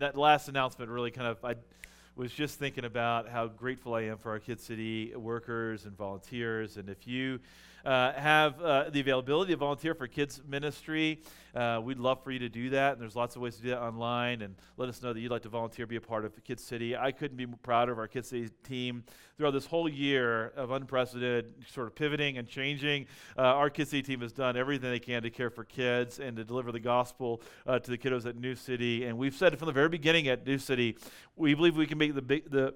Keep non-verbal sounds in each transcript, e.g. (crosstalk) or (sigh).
that last announcement really kind of, I was just thinking about how grateful I am for our Kid City workers and volunteers. And if you uh, have uh, the availability to volunteer for kids ministry, uh, we'd love for you to do that. And there's lots of ways to do that online. And let us know that you'd like to volunteer, be a part of Kids City. I couldn't be prouder of our Kids City team throughout this whole year of unprecedented sort of pivoting and changing. Uh, our Kids City team has done everything they can to care for kids and to deliver the gospel uh, to the kiddos at New City. And we've said from the very beginning at New City, we believe we can make the big the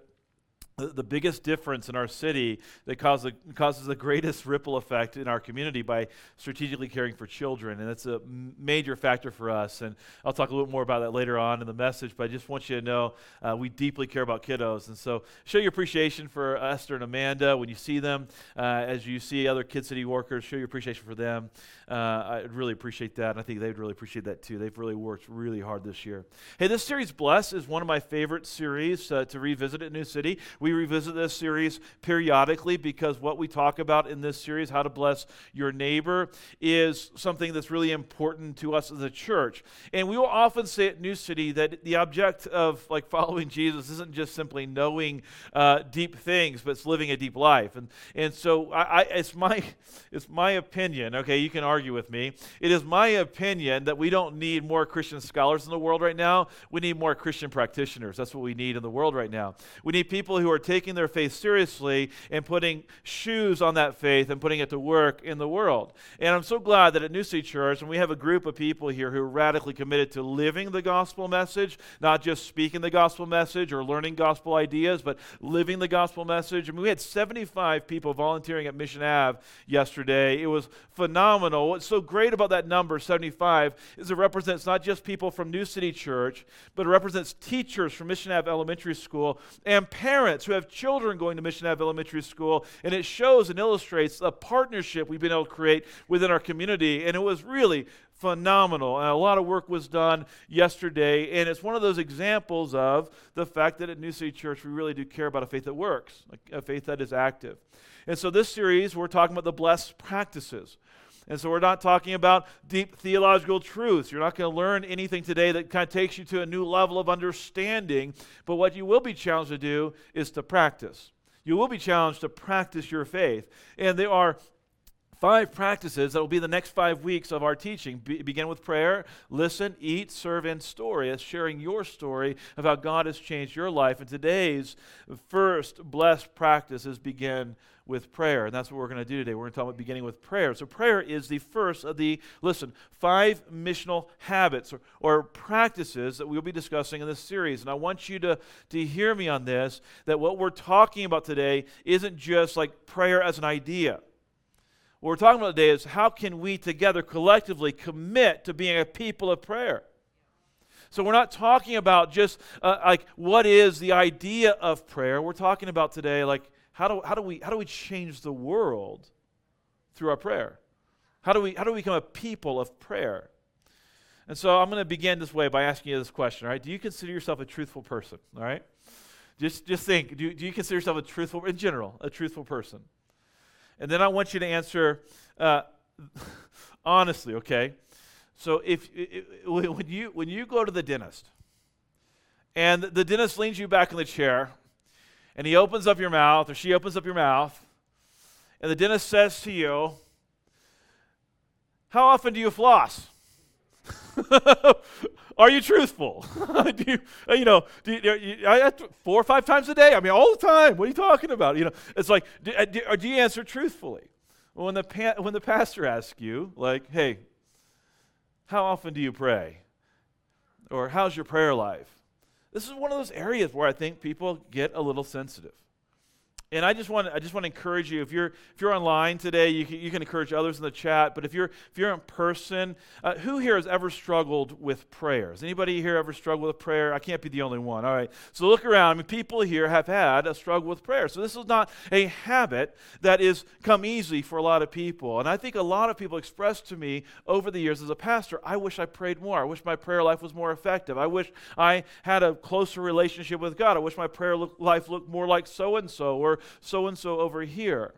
the, biggest difference in our city that causes the, causes the greatest (laughs) ripple effect in our community by strategically caring for children. And that's a major factor for us. And I'll talk a little more about that later on in the message, but I just want you to know uh, we deeply care about kiddos. And so show your appreciation for Esther and Amanda when you see them, uh, as you see other Kid City workers, show your appreciation for them. Uh, I'd really appreciate that. And I think they'd really appreciate that too. They've really worked really hard this year. Hey, this series, Bless, is one of my favorite series uh, to revisit at New City. We revisit this series periodically because what we talk about in this series, how to bless your neighbor, is something that's really important to us as a church. And we will often say at New City that the object of like (laughs) following Jesus isn't just simply knowing uh, deep things, but it's living a deep life. And and so I, I, it's my (laughs) it's my opinion. Okay, you can argue with me. It is my opinion that we don't need more Christian scholars in the world right now. We need more Christian practitioners. That's what we need in the world right now. We need people who are taking their faith seriously and putting shoes on that faith and putting it to work in the world. And I'm so glad that at New City Church, and we have a group of people here who are radically committed to living the gospel message, not just speaking the gospel message or learning gospel ideas, but living the gospel message. I mean, we had 75 people volunteering at Mission Ave yesterday. It was phenomenal. What's so great about that number, 75, is it represents not just people from New City Church, but it represents teachers from Mission Ave Elementary School and parents who have children going to Mission Ave Elementary School. And it shows and illustrates a partnership we've been able to create within our community. And it was really phenomenal. And a lot of work was done yesterday. And it's one of those examples of the fact that at New City Church, we really do care about a faith that works, a faith that is active. And so, this series, we're talking about the blessed practices. And so we're not talking about deep theological truths. You're not going to learn anything today that kind of takes you to a new level of understanding. But what you will be challenged to do is to practice. You will be challenged to practice your faith. And there are five practices that will be the next five weeks of our teaching. Be- begin with prayer, listen, eat, serve, and story. It's sharing your story of how God has changed your life. And today's first blessed practice is begin with prayer. And that's what we're going to do today. We're going to talk about beginning with prayer. So, prayer is the first of the, listen, five missional habits or, or practices that we'll be discussing in this series. And I want you to, to hear me on this that what we're talking about today isn't just like prayer as an idea. What we're talking about today is how can we together collectively commit to being a people of prayer? So we're not talking about just uh, like what is the idea of prayer. We're talking about today like how do, how do, we, how do we change the world through our prayer? How do, we, how do we become a people of prayer? And so I'm going to begin this way by asking you this question, all right? Do you consider yourself a truthful person, all right? Just, just think, do, do you consider yourself a truthful, in general, a truthful person? And then I want you to answer uh, (laughs) honestly, okay? So if, if, (laughs) when, you, when you go to the dentist and the dentist leans you back in the chair and he opens up your mouth, or she opens up your mouth, and the dentist says to you, How often do you floss? (laughs) Are you truthful? (laughs) do you, uh, you know, do you, I, four or five times a day? I mean, all the time. What are you talking about? You know, it's like, do, uh, do, do you answer truthfully? When the, pa- when the pastor asks you, like, hey, how often do you pray? Or how's your prayer life? This is one of those areas where I think people get a little sensitive. And I just want I just want to encourage you if you're if you're online today, you can, you can encourage others in the chat. But if you're if you're in person, uh, who here has ever struggled with prayers? Anybody here ever struggled with prayer? I can't be the only one. All right. So look around. I mean, people here have had a struggle with prayer. So this is not a habit that is come easy for a lot of people. And I think a lot of people expressed to me over the years as a pastor, I wish I prayed more. I wish my prayer life was more effective. I wish I had a closer relationship with God. I wish my prayer life looked more like so and so or so and so over here.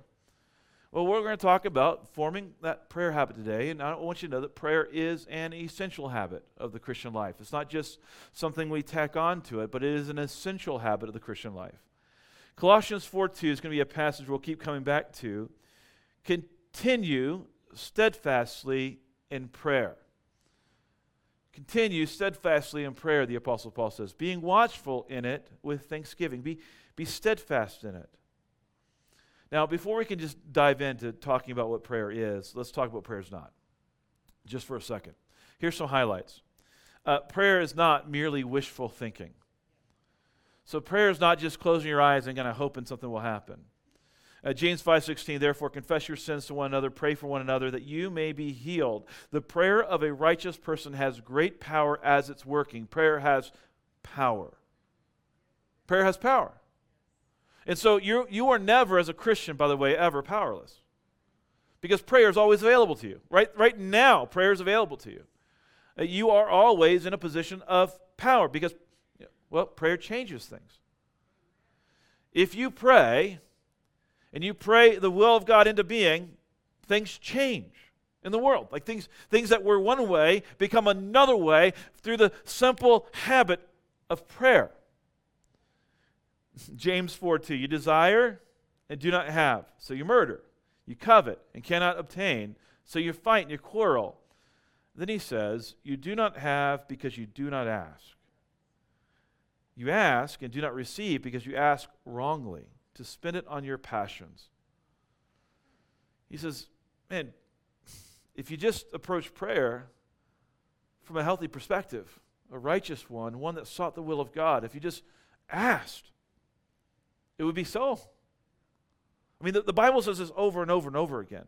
Well, we're going to talk about forming that prayer habit today, and I want you to know that prayer is an essential habit of the Christian life. It's not just something we tack on to it, but it is an essential habit of the Christian life. Colossians 4 2 is going to be a passage we'll keep coming back to. Continue steadfastly in prayer. Continue steadfastly in prayer, the Apostle Paul says, being watchful in it with thanksgiving. Be, be steadfast in it. Now, before we can just dive into talking about what prayer is, let's talk about prayer is not. Just for a second. Here's some highlights. Uh, prayer is not merely wishful thinking. So prayer is not just closing your eyes and kind of hoping something will happen. Uh, James 5:16 Therefore confess your sins to one another pray for one another that you may be healed. The prayer of a righteous person has great power as it's working. Prayer has power. Prayer has power. And so you you are never, as a Christian, by the way, ever powerless. Because prayer is always available to you. Right, right now, prayer is available to you. Uh, you are always in a position of power because, well, prayer changes things. If you pray and you pray the will of God into being, things change in the world. Like things, things that were one way become another way through the simple habit of prayer. (laughs) James 4 2. You desire and do not have, so you murder. You covet and cannot obtain, so you fight and you quarrel. Then he says, You do not have because you do not ask. You ask and do not receive because you ask wrongly to spend it on your passions. He says, Man, (laughs) if you just approach prayer from a healthy perspective, a righteous one, one that sought the will of God, if you just asked, it would be so. I mean, the, the Bible says this over and over and over again.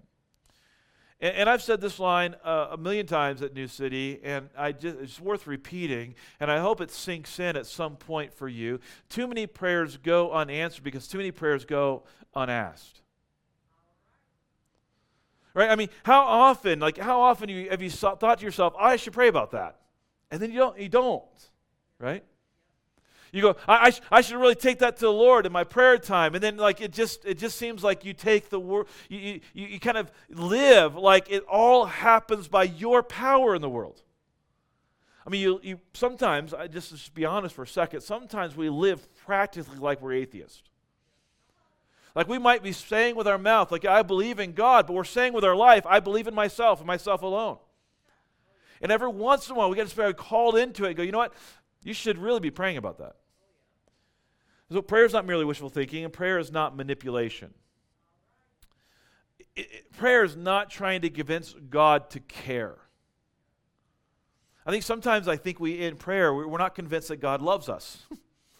And, and I've said this line uh, a million times at New City, and I just, it's worth repeating, and I hope it sinks in at some point for you. Too many prayers go unanswered because too many prayers go unasked. Right? I mean, how often, like, how often have you thought to yourself, I should pray about that? And then you don't, you don't, right? You go, I, I, sh- I, should really take that to the Lord in my prayer time. And then, like, it just, it just seems like you take the word, you, you, you kind of live like it all happens by your power in the world. I mean, you, you sometimes, I just, just be honest for a second, sometimes we live practically like we're atheists. Like we might be saying with our mouth, like, I believe in God, but we're saying with our life, I believe in myself and myself alone. And every once in a while, we get just very called into it and go, you know what? You should really be praying about that. So prayer is not merely wishful thinking, and prayer is not manipulation. It, it, prayer is not trying to convince God to care. I think sometimes I think we in prayer we're not convinced that God loves us.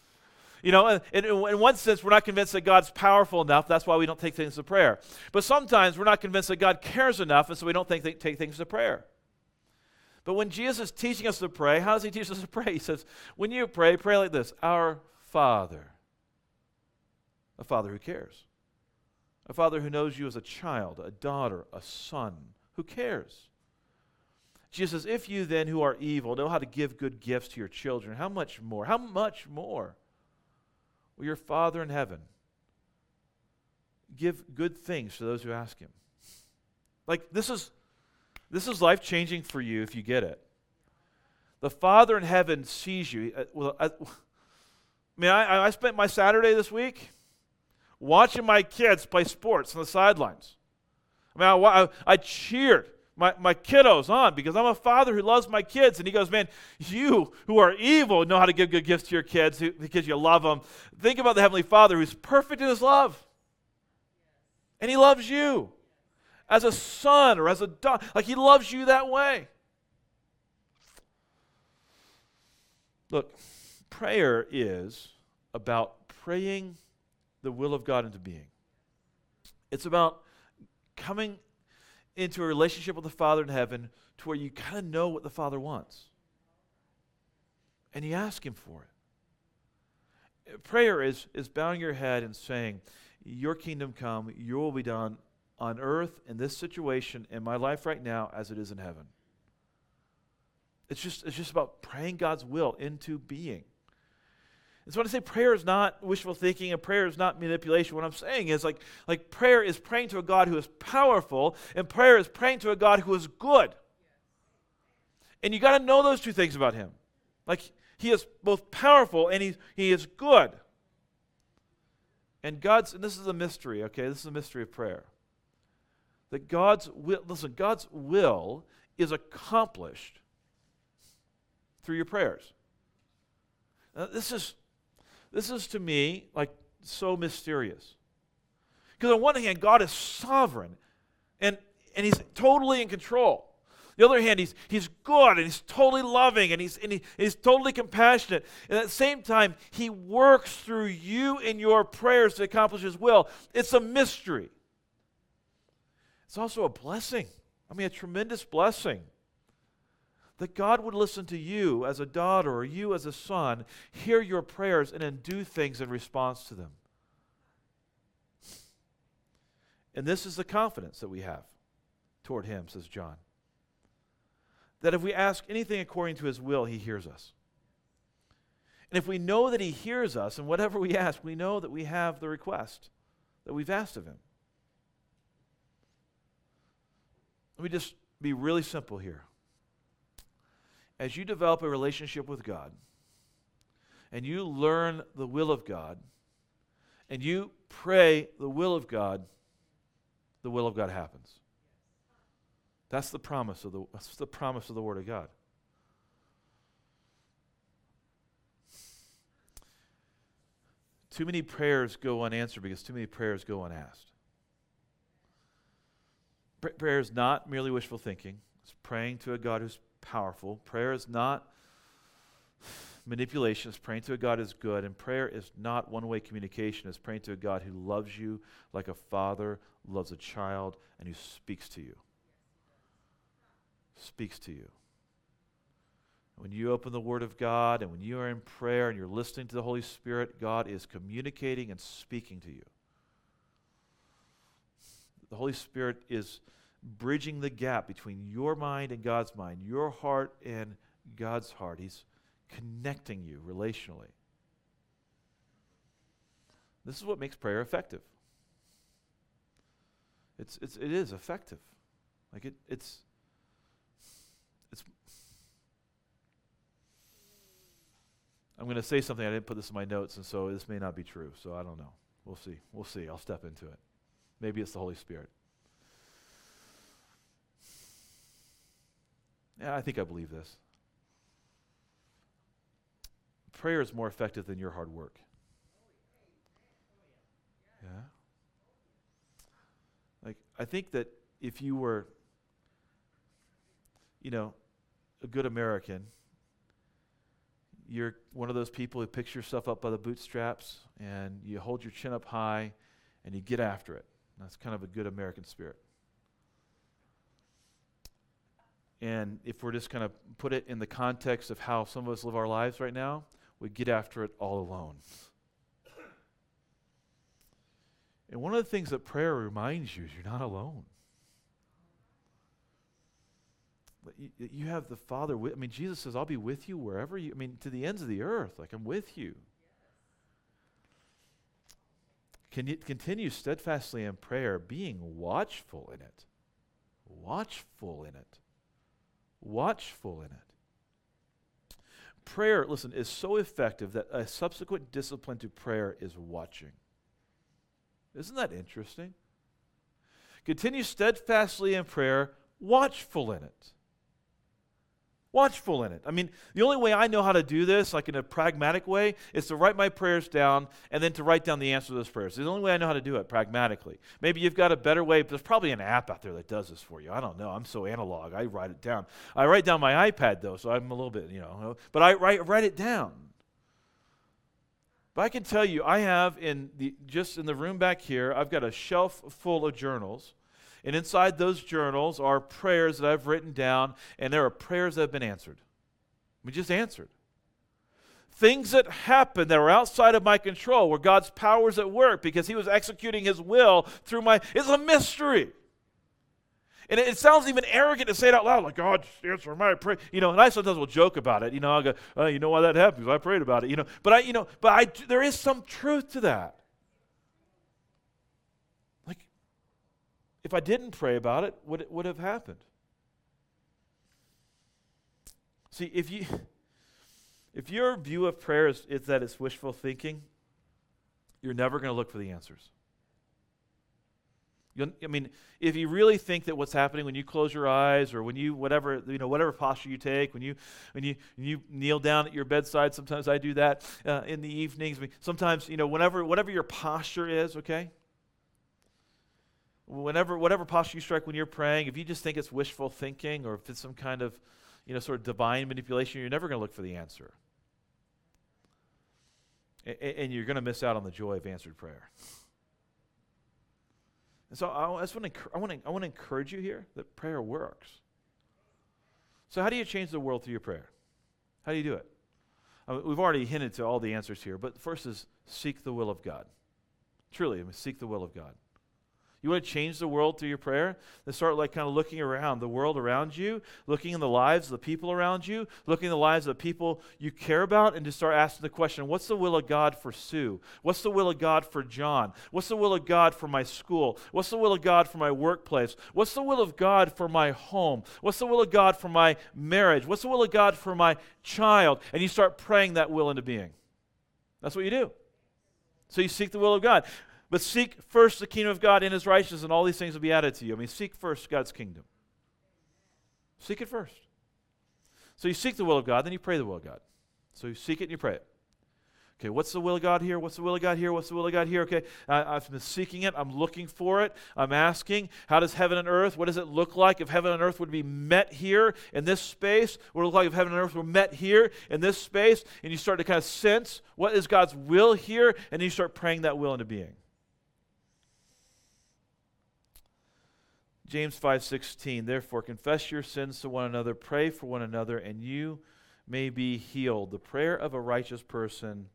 (laughs) you know, in, in one sense, we're not convinced that God's powerful enough. That's why we don't take things to prayer. But sometimes we're not convinced that God cares enough, and so we don't think, take things to prayer. But when Jesus is teaching us to pray, how does he teach us to pray? He says, when you pray, pray like this Our Father. A father who cares. A father who knows you as a child, a daughter, a son, who cares. Jesus says, If you then, who are evil, know how to give good gifts to your children, how much more? How much more will your Father in heaven give good things to those who ask him? Like, this is this is life changing for you if you get it. The Father in heaven sees you. Uh, well, I, I mean, I, I spent my Saturday this week watching my kids play sports on the sidelines. I mean, I, I, I cheered my, my kiddos on because I'm a father who loves my kids. And he goes, Man, you who are evil know how to give good gifts to your kids because you love them. Think about the Heavenly Father who's perfect in his love. And he loves you as a son or as a daughter. Like he loves you that way. Look, prayer is about praying the will of God into being. It's about coming into a relationship with the Father in heaven to where you kind of know what the Father wants. And you ask Him for it. Prayer is, is bowing your head and saying, Your kingdom come, your will be done on earth in this situation in my life right now as it is in heaven. It's just, it's just about praying God's will into being. And so when I say prayer is not wishful thinking and prayer is not manipulation, what I'm saying is like, like prayer is praying to a God who is powerful, and prayer is praying to a God who is good. And you got to know those two things about him. Like he is both powerful and he, he is good. And God's, and this is a mystery, okay? This is a mystery of prayer. That God's will, listen, God's will is accomplished through your prayers. Now, this is, this is to me like so mysterious. Because on one hand, God is sovereign and, and he's totally in control. The other hand, he's, he's good and he's totally loving and he's, and he, he's totally compassionate. And at the same time, he works through you and your prayers to accomplish his will. It's a mystery. It's also a blessing. I mean, a tremendous blessing. That God would listen to you as a daughter or you as a son, hear your prayers, and then do things in response to them. And this is the confidence that we have toward him, says John that if we ask anything according to his will, he hears us. And if we know that he hears us, and whatever we ask, we know that we have the request that we've asked of him. Let me just be really simple here. As you develop a relationship with God, and you learn the will of God, and you pray the will of God, the will of God happens. That's the promise of the, that's the promise of the Word of God. Too many prayers go unanswered because too many prayers go unasked. Prayer is not merely wishful thinking. It's praying to a God who's powerful. Prayer is not manipulation. It's praying to a God who's good. And prayer is not one way communication. It's praying to a God who loves you like a father loves a child and who speaks to you speaks to you. When you open the Word of God and when you are in prayer and you're listening to the Holy Spirit, God is communicating and speaking to you. The Holy Spirit is bridging the gap between your mind and God's mind, your heart and God's heart. He's connecting you relationally. This is what makes prayer effective. It's, it's, it is effective. Like it, it's, it's, I'm going to say something. I didn't put this in my notes, and so this may not be true. So I don't know. We'll see. We'll see. I'll step into it. Maybe it's the Holy Spirit. Yeah, I think I believe this. Prayer is more effective than your hard work. Yeah? Like, I think that if you were, you know, a good American, you're one of those people who picks yourself up by the bootstraps and you hold your chin up high and you get after it. That's kind of a good American spirit. And if we're just kind of put it in the context of how some of us live our lives right now, we get after it all alone. And one of the things that prayer reminds you is you're not alone. you, you have the Father with, I mean, Jesus says, I'll be with you wherever you, I mean, to the ends of the earth. Like, I'm with you. Can you continue steadfastly in prayer, being watchful in it? Watchful in it. Watchful in it. Prayer, listen, is so effective that a subsequent discipline to prayer is watching. Isn't that interesting? Continue steadfastly in prayer, watchful in it watchful in it. I mean, the only way I know how to do this, like in a pragmatic way, is to write my prayers down and then to write down the answer to those prayers. It's the only way I know how to do it pragmatically. Maybe you've got a better way, but there's probably an app out there that does this for you. I don't know. I'm so analog. I write it down. I write down my iPad though, so I'm a little bit, you know, but I write, write it down. But I can tell you, I have in the just in the room back here, I've got a shelf full of journals and inside those journals are prayers that I've written down, and there are prayers that have been answered. We just answered. Things that happened that were outside of my control, where God's power is at work because He was executing His will through my, it's a mystery. And it, sounds even arrogant to say it out loud, like, God, answer my prayer. You know, and I sometimes will joke about it. You know, I'll go, oh, you know why that happens? I prayed about it. You know, but I, you know, but I, there is some truth to that. Like, if I didn't pray about it, would it would have happened? See, if you if your view of prayer is, is that it's wishful thinking, you're never going to look for the answers. You'll, I mean, if you really think that what's happening when you close your eyes or when you whatever you know whatever posture you take when you when you when you kneel down at your bedside, sometimes I do that uh, in the evenings. I mean, sometimes you know whenever whatever your posture is, okay. Whenever whatever posture you strike when you're praying, if you just think it's wishful thinking or if it's some kind of you know sort of divine manipulation, you're never going to look for the answer, and you're going to miss out on the joy of answered prayer. And so I, just want to, I, want to, I want to encourage you here that prayer works. So, how do you change the world through your prayer? How do you do it? I mean, we've already hinted to all the answers here, but first is seek the will of God. Truly, I mean, seek the will of God. You want to change the world through your prayer? Then start like kind of looking around the world around you, looking in the lives of the people around you, looking in the lives of the people you care about, and just start asking the question, what's the will of God for Sue? What's the will of God for John? What's the will of God for my school? What's the will of God for my workplace? What's the will of God for my home? What's the will of God for my marriage? What's the will of God for my child? And you start praying that will into being. That's what you do. So you seek the will of God. But seek first the kingdom of God and his righteousness, and all these things will be added to you. I mean, seek first God's kingdom. Seek it first. So you seek the will of God, then you pray the will of God. So you seek it and you pray it. Okay, what's the will of God here? What's the will of God here? What's the will of God here? Okay, I, have been seeking it. I'm looking for it. I'm asking, how does heaven and earth, what does it look like if heaven and earth would be met here in this space? What would it look like if heaven and earth were met here in this space? And you start to kind of sense what is God's will here, and then you start praying that will into being. James 5:16 Therefore confess your sins to one another pray for one another and you may be healed. The prayer of a righteous person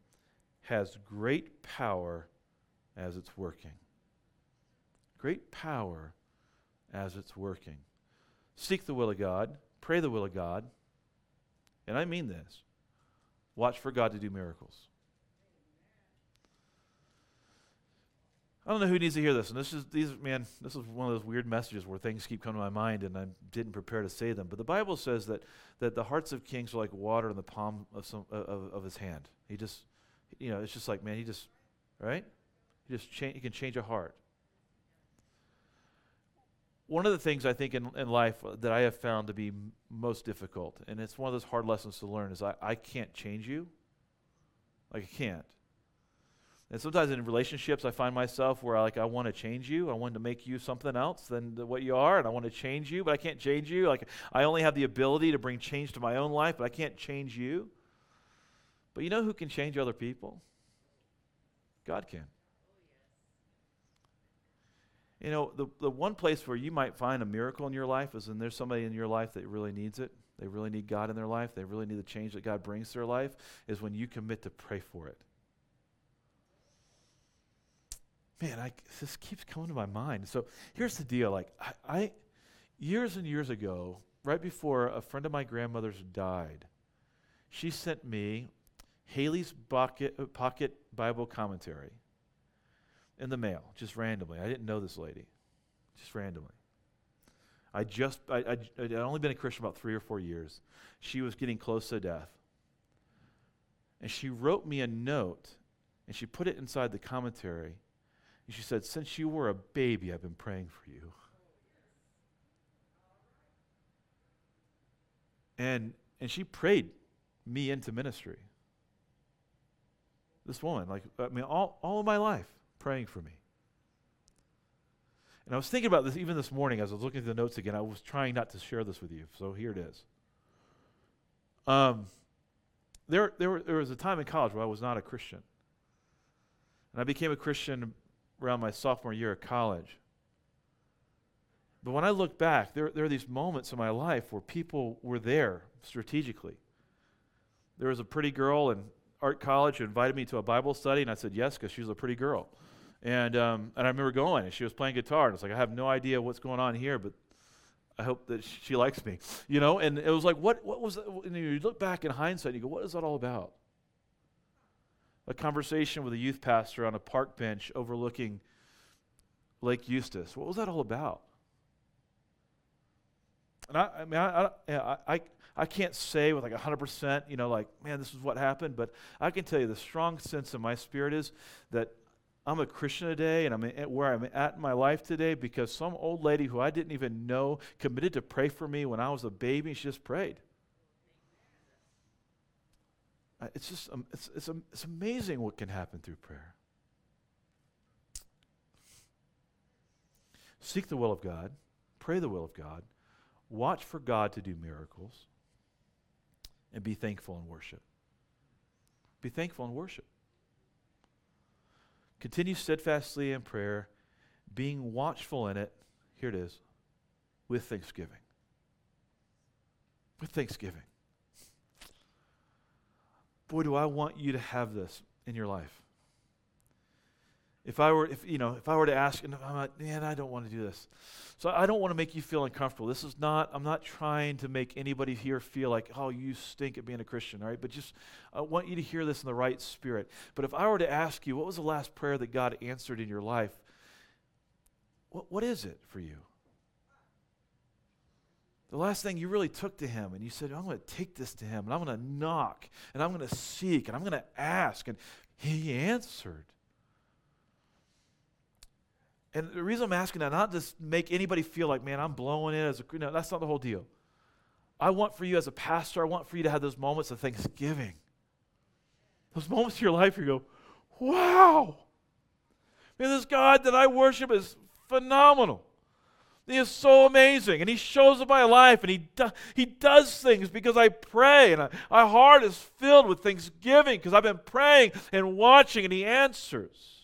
has great power as it's working. Great power as it's working. Seek the will of God pray the will of God and I mean this watch for God to do miracles I don't know who needs to hear this, and this is these man. This is one of those weird messages where things keep coming to my mind, and I didn't prepare to say them. But the Bible says that that the hearts of kings are like water in the palm of some of, of his hand. He just, you know, it's just like man, he just, right? He just change. He can change a heart. One of the things I think in, in life that I have found to be m- most difficult, and it's one of those hard lessons to learn, is I, I can't change you. Like I can't. And sometimes in relationships, I find myself where I like I want to change you. I want to make you something else than what you are, and I want to change you, but I can't change you. Like I only have the ability to bring change to my own life, but I can't change you. But you know who can change other people? God can. You know, the, the one place where you might find a miracle in your life is when there's somebody in your life that really needs it. They really need God in their life. They really need the change that God brings to their life, is when you commit to pray for it man, I, this keeps coming to my mind. So here's the deal. Like, I, I, years and years ago, right before a friend of my grandmother's died, she sent me Halley's Pocket, uh, Pocket Bible Commentary in the mail, just randomly. I didn't know this lady, just randomly. I just, I, I, I'd only been a Christian about three or four years. She was getting close to death. And she wrote me a note, and she put it inside the commentary and she said, Since you were a baby, I've been praying for you. And, and she prayed me into ministry. This woman, like, I mean, all, all of my life, praying for me. And I was thinking about this even this morning as I was looking at the notes again. I was trying not to share this with you, so here it is. Um, there, there, there was a time in college where I was not a Christian. And I became a Christian around my sophomore year of college. But when I look back, there, there are these moments in my life where people were there strategically. There was a pretty girl in art college who invited me to a Bible study, and I said yes because she was a pretty girl. And, um, and I remember going, and she was playing guitar, and it's like, I have no idea what's going on here, but I hope that she likes me, you know. And it was like, what, what was that? And you look back in hindsight, and you go, what is that all about? A conversation with a youth pastor on a park bench overlooking Lake Eustis. What was that all about? And I, I mean, I, I, I, I can't say with like 100%, you know, like, man, this is what happened, but I can tell you the strong sense in my spirit is that I'm a Christian today and I'm at where I'm at in my life today because some old lady who I didn't even know committed to pray for me when I was a baby. She just prayed. It's just, um, it's, it's, it's amazing what can happen through prayer. Seek the will of God, pray the will of God, watch for God to do miracles, and be thankful and worship. Be thankful and worship. Continue steadfastly in prayer, being watchful in it. Here it is with thanksgiving. With thanksgiving. Boy, do I want you to have this in your life. If I were, if you know, if I were to ask, and I'm like, man, I don't want to do this. So I don't want to make you feel uncomfortable. This is not, I'm not trying to make anybody here feel like, oh, you stink at being a Christian, all right? But just, I want you to hear this in the right spirit. But if I were to ask you, what was the last prayer that God answered in your life? What, what is it for you? The last thing you really took to him and you said, I'm going to take this to him and I'm going to knock and I'm going to seek and I'm going to ask. And he answered. And the reason I'm asking that, not to make anybody feel like, man, I'm blowing it as a, no, that's not the whole deal. I want for you as a pastor, I want for you to have those moments of thanksgiving. Those moments in your life where you go, wow, man, this God that I worship is phenomenal. He is so amazing. And He shows up my life and He, do, he does things because I pray. And I, my heart is filled with thanksgiving because I've been praying and watching and He answers.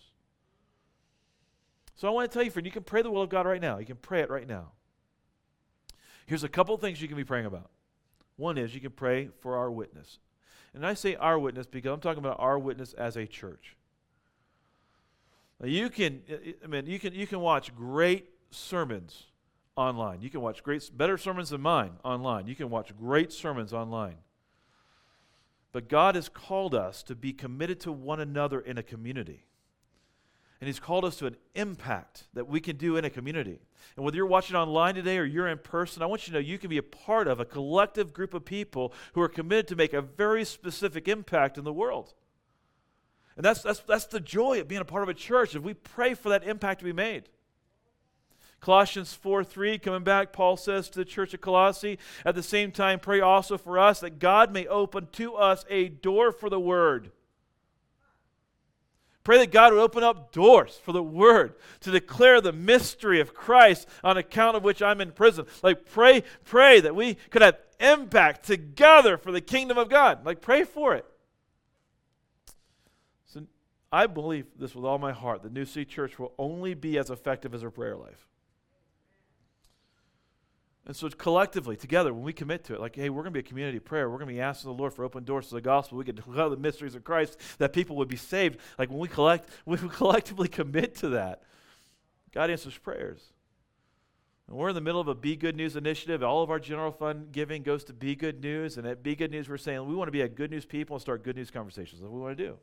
So I want to tell you, friend, you can pray the will of God right now. You can pray it right now. Here's a couple things you can be praying about. One is you can pray for our witness. And I say our witness because I'm talking about our witness as a church. Now you can, I mean, you can, you can watch great sermons online. You can watch great, better sermons than mine online. You can watch great sermons online. But God has called us to be committed to one another in a community. And He's called us to an impact that we can do in a community. And whether you're watching online today or you're in person, I want you to know you can be a part of a collective group of people who are committed to make a very specific impact in the world. And that's, that's, that's the joy of being a part of a church, if we pray for that impact to be made. Colossians 4 3, coming back, Paul says to the church of Colossae, at the same time, pray also for us that God may open to us a door for the word Pray that God would open up doors for the word to declare the mystery of Christ on account of which I'm in prison. Like, pray, pray that we could have impact together for the kingdom of God. Like, pray for it. So, I believe this with all my heart. The New City Church will only be as effective as our prayer life. And so collectively, together, when we commit to it, like, hey, we're going to be a community of prayer. We're going to be asking the Lord for open doors to the gospel. We can declare (laughs) the mysteries of Christ that people would be saved. Like when we collect, when (laughs) we collectively commit to that, God answers prayers. And we're in the middle of a Be Good News initiative. All of our general fund giving goes to Be Good News. And at Be Good News, we're saying we want to be a good news people and start good news conversations. That's what we want to do.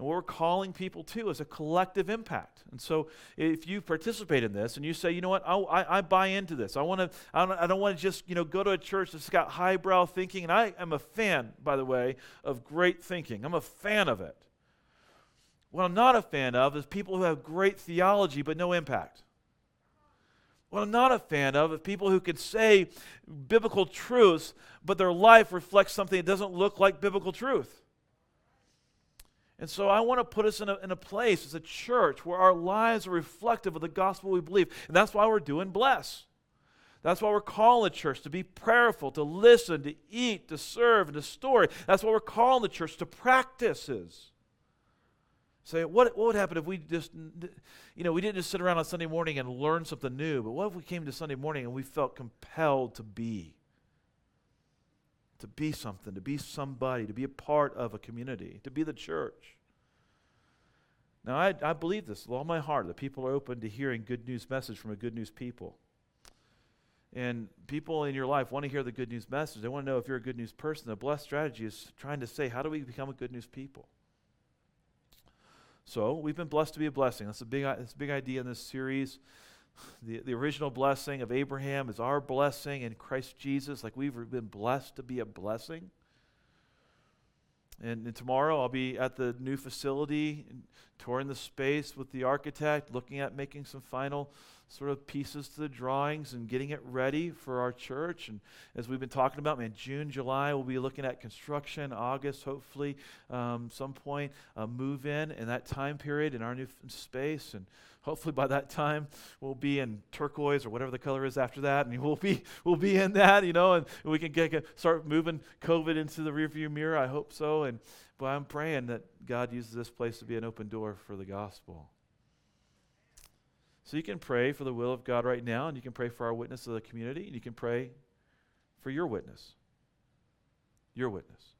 And what we're calling people to is a collective impact. And so if you participate in this and you say, you know what, I, I, I buy into this. I, wanna, I don't, I don't want to just you know, go to a church that's got highbrow thinking. And I am a fan, by the way, of great thinking. I'm a fan of it. What I'm not a fan of is people who have great theology but no impact. What I'm not a fan of is people who can say biblical truths, but their life reflects something that doesn't look like biblical truth. And so I want to put us in a, in a place as a church where our lives are reflective of the gospel we believe. And that's why we're doing Bless. That's why we're calling the church to be prayerful, to listen, to eat, to serve, and to story. That's why we're calling the church to practices. Say, what, what would happen if we just, you know, we didn't just sit around on Sunday morning and learn something new, but what if we came to Sunday morning and we felt compelled to be? To be something, to be somebody, to be a part of a community, to be the church. Now, I, I believe this with all my heart that people are open to hearing good news message from a good news people. And people in your life want to hear the good news message. They want to know if you're a good news person. The blessed strategy is trying to say, how do we become a good news people? So we've been blessed to be a blessing. That's a big, that's a big idea in this series. The, the original blessing of Abraham is our blessing in Christ Jesus. Like we've been blessed to be a blessing. And, and, tomorrow I'll be at the new facility, touring the space with the architect, looking at making some final sort of pieces to the drawings and getting it ready for our church. And as we've been talking about, man, June, July, we'll be looking at construction. August, hopefully, um, some point, uh, move in in that time period in our new f- space. And hopefully by that time we'll be in turquoise or whatever the color is after that, and (laughs) we'll be we'll be in that, you know, and we can get, start moving COVID into the rearview mirror. I hope so, and but I'm praying that God uses this place to be an open door for the gospel. So you can pray for the will of God right now, and you can pray for our witness of the community, and you can pray for your witness. Your witness.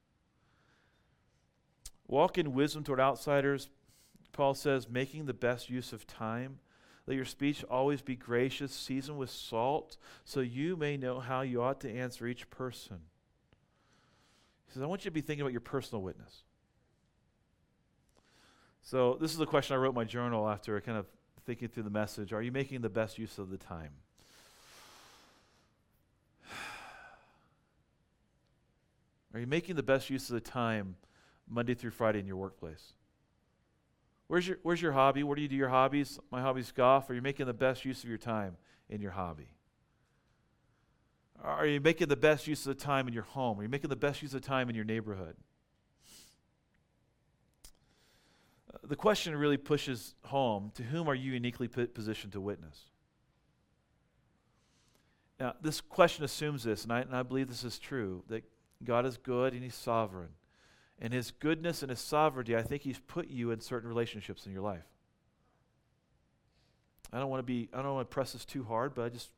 Walk in wisdom toward outsiders, Paul says, making the best use of time. Let your speech always be gracious, seasoned with salt, so you may know how you ought to answer each person. He says, I want you to be thinking about your personal witness. So, this is a question I wrote in my journal after kind of thinking through the message. Are you making the best use of the time? (sighs) Are you making the best use of the time Monday through Friday in your workplace? Where's your, where's your hobby? Where do you do your hobbies? My hobby's golf. Are you making the best use of your time in your hobby? Are you making the best use of the time in your home? Are you making the best use of the time in your neighborhood? Uh, the question really pushes home to whom are you uniquely positioned to witness? Now, this question assumes this, and I, and I believe this is true that God is good and He's sovereign and his goodness and his sovereignty, I think he's put you in certain relationships in your life. I don't want to be, I don't want to press this too hard, but I just,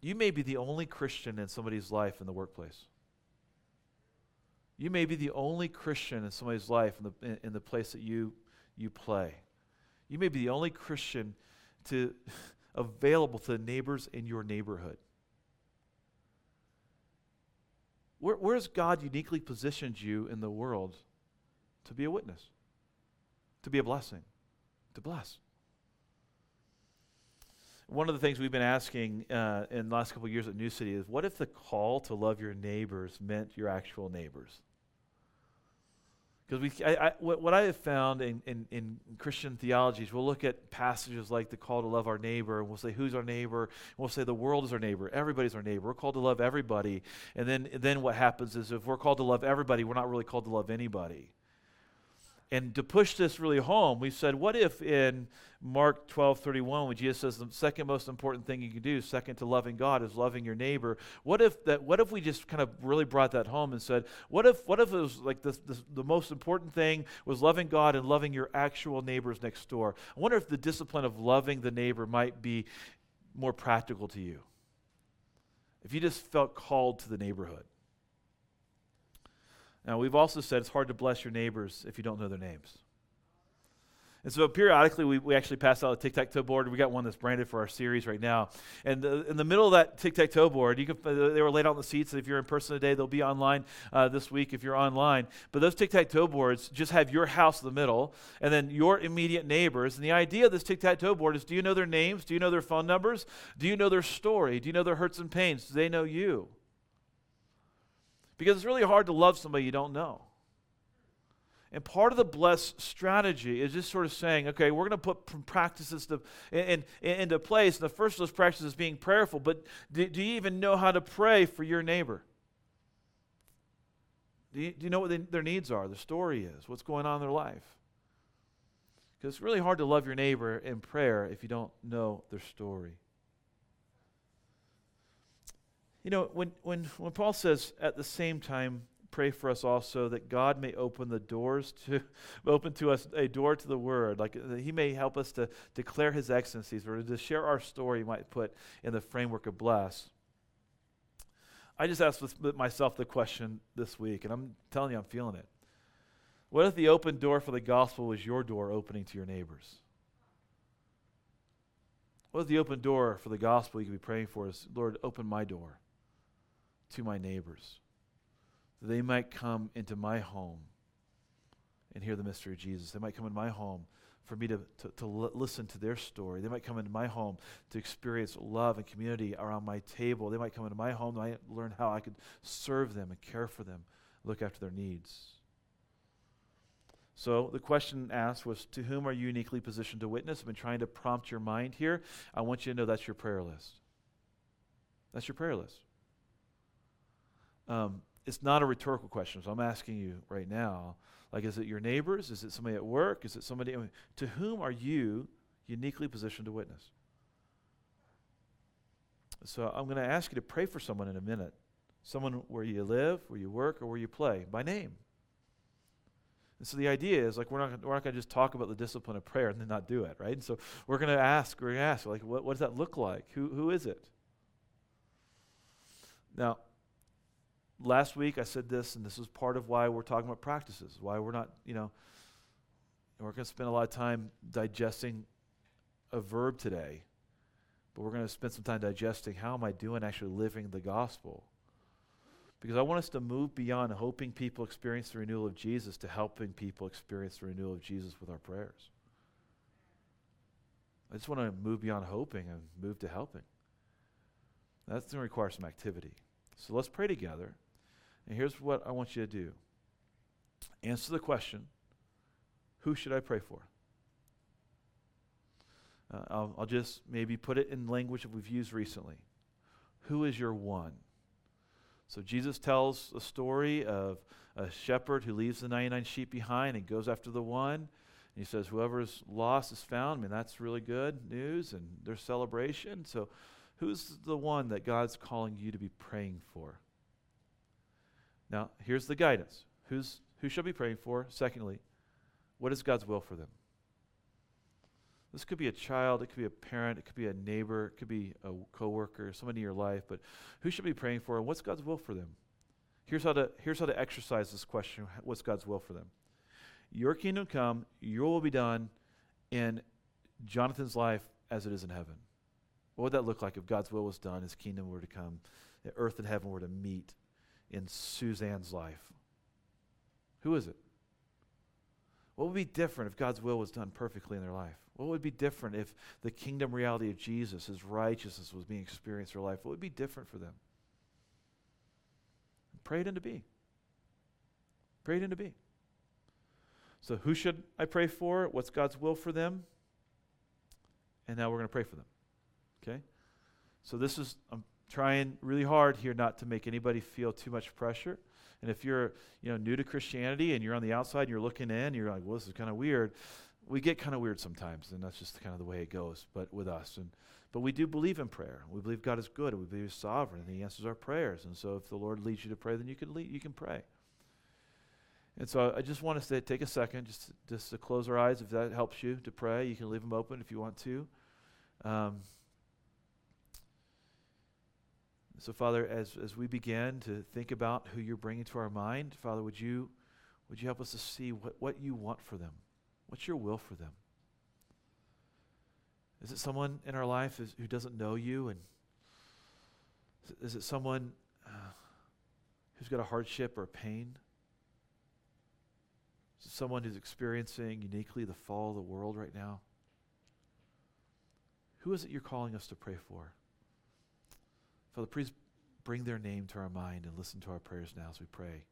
you may be the only Christian in somebody's life in the workplace. You may be the only Christian in somebody's life in the, in, in the place that you, you play. You may be the only Christian to, (laughs) available to the neighbors in your neighborhood. Where, where has God uniquely positioned you in the world to be a witness, to be a blessing, to bless? One of the things we've been asking uh, in the last couple of years at New City is what if the call to love your neighbors meant your actual neighbors? Because we, I, I, what, what, I have found in, in, in, Christian theologies, we'll look at passages like the call to love our neighbor, and we'll say, Who's our neighbor? And we'll say, The world is our neighbor. Everybody's our neighbor. We're called to love everybody. And then, then what happens is if we're called to love everybody, we're not really called to love anybody. And to push this really home, we said, what if in Mark 12, 31, when Jesus says the second most important thing you can do, second to loving God, is loving your neighbor, what if that what if we just kind of really brought that home and said, what if what if it was like this, this, the most important thing was loving God and loving your actual neighbors next door? I wonder if the discipline of loving the neighbor might be more practical to you. If you just felt called to the neighborhood. Now, we've also said it's hard to bless your neighbors if you don't know their names. And so periodically, we, we actually pass out a tic tac toe board. We got one that's branded for our series right now. And uh, in the middle of that tic tac toe board, you can, they were laid out on the seats. If you're in person today, they'll be online uh, this week if you're online. But those tic tac toe boards just have your house in the middle and then your immediate neighbors. And the idea of this tic tac toe board is do you know their names? Do you know their phone numbers? Do you know their story? Do you know their hurts and pains? Do they know you? Because it's really hard to love somebody you don't know. And part of the blessed strategy is just sort of saying, okay, we're going to put practices to, in, in, into place. And the first of those practices is being prayerful. But do, do you even know how to pray for your neighbor? Do you, do you know what they, their needs are, the story is, what's going on in their life? Because it's really hard to love your neighbor in prayer if you don't know their story. You know, when, when, when Paul says at the same time, pray for us also that God may open the doors to, (laughs) open to us a door to the word, like that he may help us to declare his excellencies or to share our story, you might put in the framework of bless. I just asked myself the question this week, and I'm telling you, I'm feeling it. What if the open door for the gospel was your door opening to your neighbors? What if the open door for the gospel you could be praying for is, Lord, open my door to my neighbors. That they might come into my home and hear the mystery of Jesus. They might come in my home for me to, to, to l- listen to their story. They might come into my home to experience love and community around my table. They might come into my home. Might learn how I could serve them and care for them, look after their needs. So the question asked was To whom are you uniquely positioned to witness? I've been trying to prompt your mind here. I want you to know that's your prayer list. That's your prayer list. Um, it's not a rhetorical question, so I'm asking you right now like, is it your neighbors? Is it somebody at work? Is it somebody? I mean, to whom are you uniquely positioned to witness? So I'm going to ask you to pray for someone in a minute. Someone where you live, where you work, or where you play by name. And so the idea is like we're not we're not going to just talk about the discipline of prayer and then not do it, right? And so we're going to ask, we're going to ask, like, what, what does that look like? Who who is it? Now, last week I said this, and this is part of why we're talking about practices, why we're not, you know, we're going to spend a lot of time digesting a verb today, but we're going to spend some time digesting how am I doing actually living the gospel. Because I want us to move beyond hoping people experience the renewal of Jesus to helping people experience the renewal of Jesus with our prayers. I just want to move beyond hoping and move to helping. That's going to require some activity. So let's pray together. And here's what I want you to do answer the question who should I pray for? Uh, I'll, I'll just maybe put it in language that we've used recently. Who is your one? So Jesus tells a story of a shepherd who leaves the 99 sheep behind and goes after the one. And he says, Whoever's lost is found. I mean, that's really good news and there's celebration. So, who's the one that God's calling you to be praying for? Now, here's the guidance. Who's, who shall be praying for? Secondly, what is God's will for them? This could be a child, it could be a parent, it could be a neighbor, it could be a coworker, somebody in your life, but who should be praying for and what's God's will for them? Here's how to here's how to exercise this question, what's God's will for them? Your kingdom come, your will be done in Jonathan's life as it is in heaven. What would that look like if God's will was done, his kingdom were to come, earth and heaven were to meet in Suzanne's life? Who is it? What would be different if God's will was done perfectly in their life? What would be different if the kingdom reality of Jesus, his righteousness, was being experienced in their life? What would be different for them? Pray it into being. Pray it into being. So, who should I pray for? What's God's will for them? And now we're going to pray for them. Okay? So, this is, I'm trying really hard here not to make anybody feel too much pressure. And if you're, you know, new to Christianity and you're on the outside and you're looking in, you're like, well, this is kind of weird. We get kind of weird sometimes, and that's just kind of the way it goes. But with us, and but we do believe in prayer. We believe God is good. We believe He's sovereign, and He answers our prayers. And so, if the Lord leads you to pray, then you can lead, you can pray. And so, I just want to take a second, just just to close our eyes. If that helps you to pray, you can leave them open if you want to. Um, so, Father, as, as we begin to think about who you're bringing to our mind, Father, would you, would you help us to see what, what you want for them? What's your will for them? Is it someone in our life is, who doesn't know you? And is it, someone uh, who's got a hardship or a pain? Is it someone who's experiencing uniquely the fall of the world right now? Who is it you're calling us to pray for? Father, please bring their name to our mind and listen to our prayers now as we pray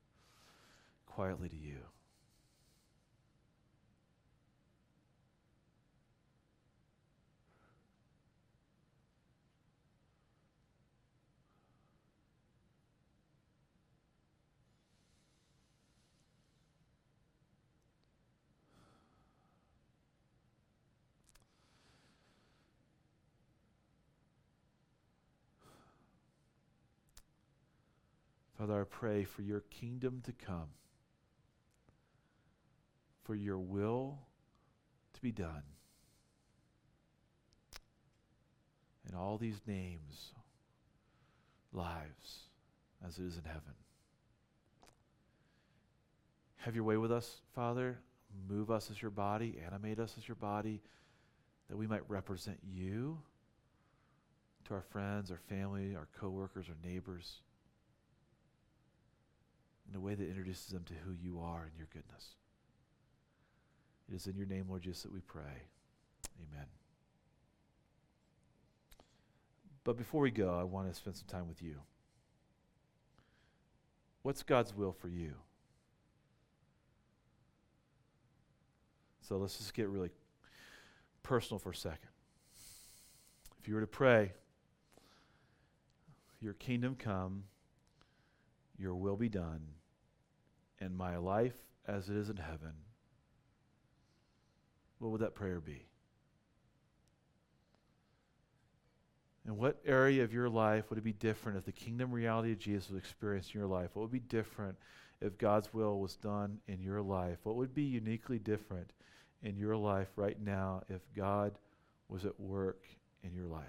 quietly to you. Father, I pray for your kingdom to come, for your will to be done. In all these names, lives, as it is in heaven. Have your way with us, Father. Move us as your body, animate us as your body, that we might represent you to our friends, our family, our coworkers, our neighbors in a way that introduces them to who you are and your goodness. It is in your name, Lord Jesus, that we pray. Amen. But before we go, I want to spend some time with you. What's God's will for you? So let's just get really personal for a second. If you were to pray, Your kingdom come, Your will be done, in my life as it is in heaven, what would that prayer be? In what area of your life would it be different if the kingdom reality of Jesus was experienced in your life? What would be different if God's will was done in your life? What would be uniquely different in your life right now if God was at work in your life?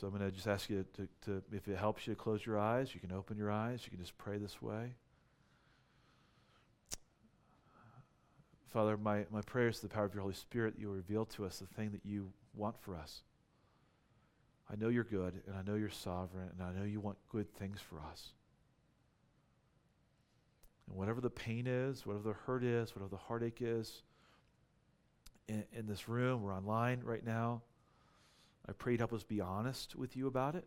So I'm going to just ask you to, to, if it helps you to close your eyes, you can open your eyes. You can just pray this way. Father, my, my prayer is to the power of your Holy Spirit that you reveal to us the thing that you want for us. I know you're good, and I know you're sovereign, and I know you want good things for us. And whatever the pain is, whatever the hurt is, whatever the heartache is, in, in this room or online right now, I pray you'd help us be honest with you about it.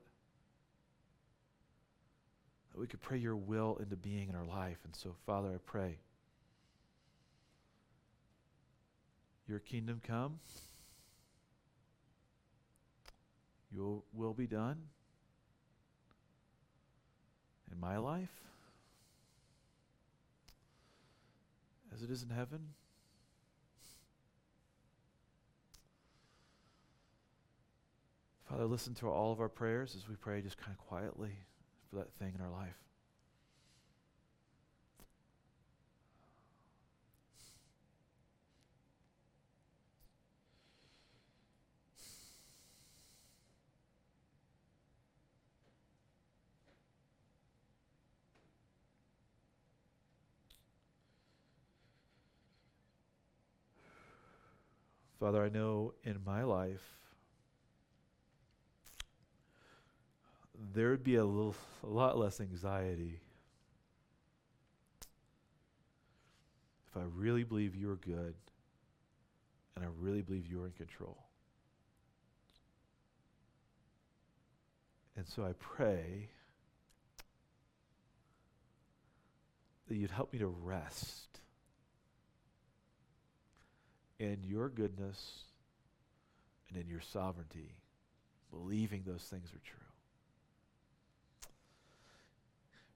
That we could pray your will into being in our life. And so, Father, I pray your kingdom come, your will be done in my life as it is in heaven. Father, listen to all of our prayers as we pray just kind of quietly for that thing in our life. Father, I know in my life there would be a little a lot less anxiety if I really believe you're good and I really believe you're in control. And so I pray that you'd help me to rest in your goodness and in your sovereignty, believing those things are true.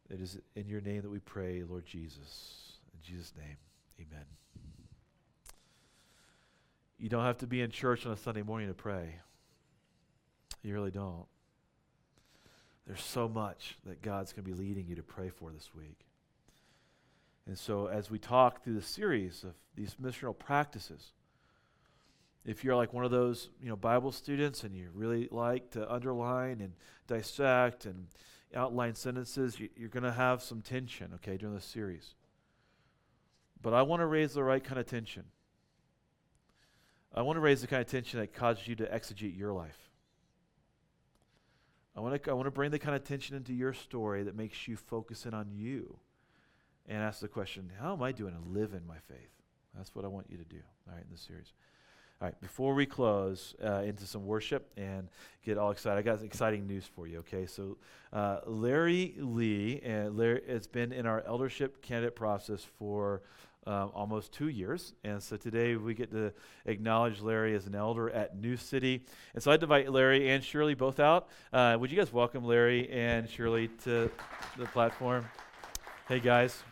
It is in your name that we pray, Lord Jesus. In Jesus' name, amen. You don't have to be in church on a Sunday morning to pray. You really don't. There's so much that God's going to be leading you to pray for this week. And so, as we talk through the series of these missional practices, if you're like one of those you know Bible students and you really like to underline and dissect and outline sentences, you, are going to have some tension, okay, during this series. But I want to raise the right kind of tension. I want to raise the kind of tension that causes you to exegete your life. I want to I want to bring the kind of tension into your story that makes you focus in on you and ask the question, how am I doing to live in my faith? That's what I want you to do, all right, in this series. All right, before we close uh, into some worship and get all excited, I got exciting news for you, okay? So, uh, Larry Lee uh, Larry, has been in our eldership candidate process for um, almost two years. And so today we get to acknowledge Larry as an elder at New City. And so I'd invite Larry and Shirley both out. Uh, would you guys welcome Larry and Shirley to the platform? Hey, guys.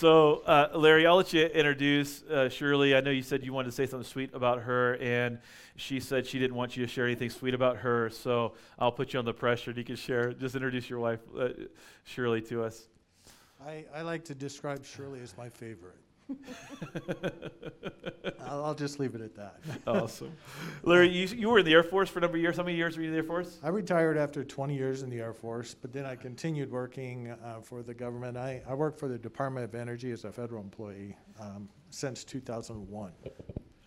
So, uh, Larry, I'll let you introduce uh, Shirley. I know you said you wanted to say something sweet about her, and she said she didn't want you to share anything sweet about her. So, I'll put you on the pressure. You can share. Just introduce your wife, uh, Shirley, to us. I, I like to describe Shirley as my favorite. (laughs) I'll, I'll just leave it at that. awesome. Larry, you, you were in the Air Force for a number of years. How many years were you in the Air Force? I retired after 20 years in the Air Force, but then I continued working uh, for the government. I, I worked for the Department of Energy as a federal employee um, since 2001.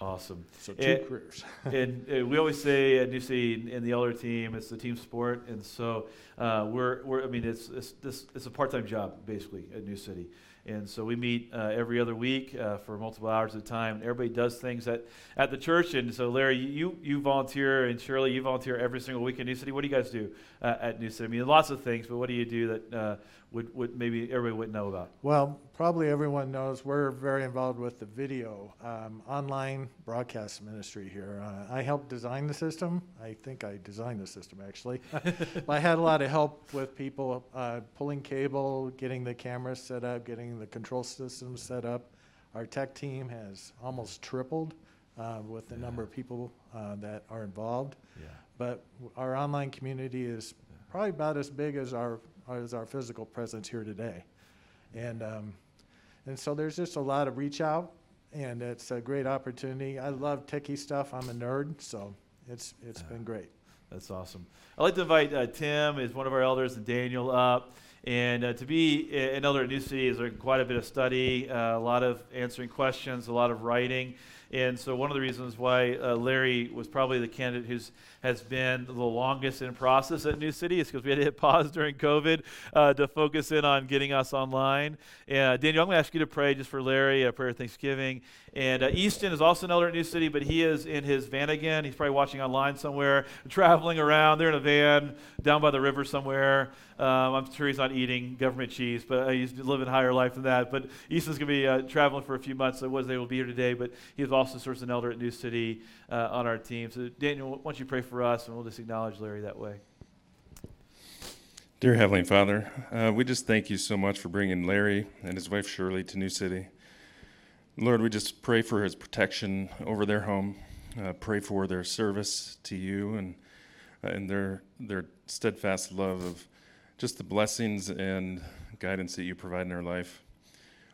Awesome. So two It- careers. (laughs) and uh, we always say at New City in the elder team, it's the team sport, and so uh, we're, we're I mean it's it's this it's a part-time job basically at New City, and so we meet uh, every other week uh, for multiple hours at a time. And everybody does things at, at the church, and so Larry, you you volunteer, and Shirley, you volunteer every single week in New City. What do you guys do uh, at New City? I mean, lots of things, but what do you do that uh, would would maybe everybody wouldn't know about? Well, probably everyone knows we're very involved with the video um, online broadcast ministry here. Uh, I helped design the system. I think I designed the system actually. (laughs) I had a lot of help with people uh, pulling cable, getting the cameras set up, getting the control systems set up. Our tech team has almost tripled uh, with the number of people uh, that are involved. Yeah. But our online community is probably about as big as our as our physical presence here today, and um, and so there's just a lot of reach out, and it's a great opportunity. I love techie stuff. I'm a nerd, so it's it's been great. That's awesome. I'd like to invite uh, Tim, is one of our elders, and Daniel up. And uh, to be an elder at New City is quite a bit of study, uh, a lot of answering questions, a lot of writing. And so one of the reasons why uh, Larry was probably the candidate who's has been the longest in process at New City is because we had to hit pause during COVID uh, to focus in on getting us online. And uh, Daniel, I'm going to ask you to pray just for Larry, a prayer of Thanksgiving. And uh, Easton is also an elder at New City, but he is in his van again. He's probably watching online somewhere, (laughs) traveling around. They're in a van down by the river somewhere. Um, I'm sure he's not eating government cheese, but uh, he's living a higher life than that. But Easton's going to be uh, traveling for a few months, so I wasn't able to be here today. But he also serves an elder at New City uh, on our team. So Daniel, why don't you pray for us, and we'll just acknowledge Larry that way. Dear Heavenly Father, uh, we just thank you so much for bringing Larry and his wife Shirley to New City. Lord, we just pray for his protection over their home. Uh, pray for their service to you and uh, and their their steadfast love of just the blessings and guidance that you provide in their life.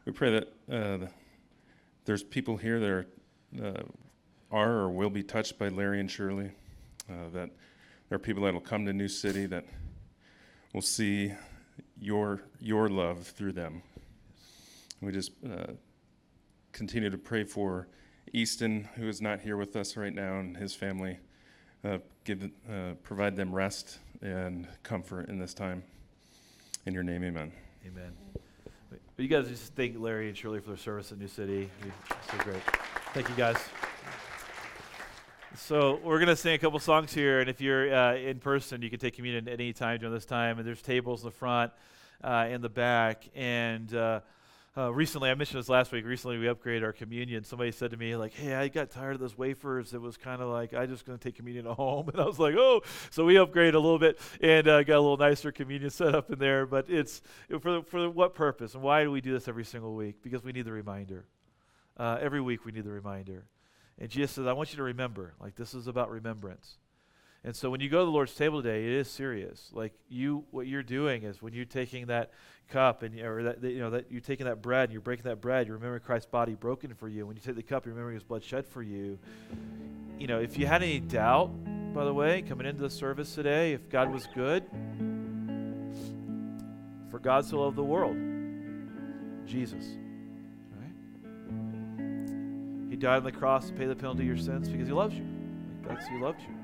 We pray that uh, there's people here that are, uh, are or will be touched by Larry and Shirley. Uh, that there are people that will come to New City that will see your your love through them. We just uh, continue to pray for Easton, who is not here with us right now, and his family. Uh, give uh, provide them rest and comfort in this time. In your name, Amen. Amen. But you guys just thank Larry and Shirley for their service at New City. So great. Thank you, guys. So we're gonna sing a couple songs here, and if you're uh, in person, you can take communion at any time during this time. And there's tables in the front, uh, in the back, and. Uh, uh, recently, I mentioned this last week. Recently, we upgraded our communion. Somebody said to me, like, "Hey, I got tired of those wafers. It was kind of like I just going to take communion at (laughs) home." And I was like, "Oh!" So we upgraded a little bit and uh, got a little nicer communion (laughs) set up in there. But it's for for what purpose and why do we do this every single week? Because we need the reminder. Uh, every week we need the reminder. And Jesus says, "I want you to remember. Like this is about remembrance." And so when you go to the Lord's table today, it is serious. Like you, what you're doing is when you're taking that cup and or that you know that you're taking that bread and you're breaking that bread, you're remembering Christ's body broken for you. When you take the cup, you're remembering His blood shed for you. You know, if you had any doubt, by the way, coming into the service today, if God was good, for God so loved the world, Jesus, died on the cross to pay the penalty of your sins because He loves you. That's He loved you.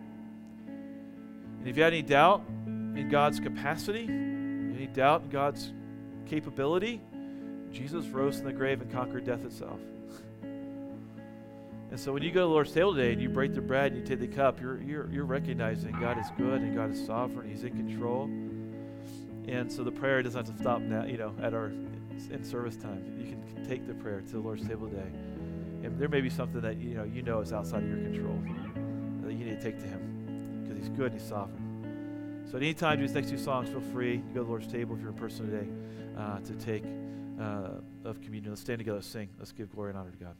And if you had any doubt in God's capacity, any doubt in God's capability, Jesus rose from the grave and conquered death itself. And so when you go to the Lord's table today and you break the bread and you take the cup, you're, you're, you're recognizing God is good and God is sovereign. He's in control. And so the prayer doesn't have to stop now, you know, at our in service time. You can take the prayer to the Lord's table today. And there may be something that you know you know is outside of your control that you need to take to Him because He's good and He's sovereign. So at any time, these next two songs, feel free. You go to the Lord's table if you're in person today uh, to take uh, of communion. Let's stand together, sing. Let's give glory and honor to God.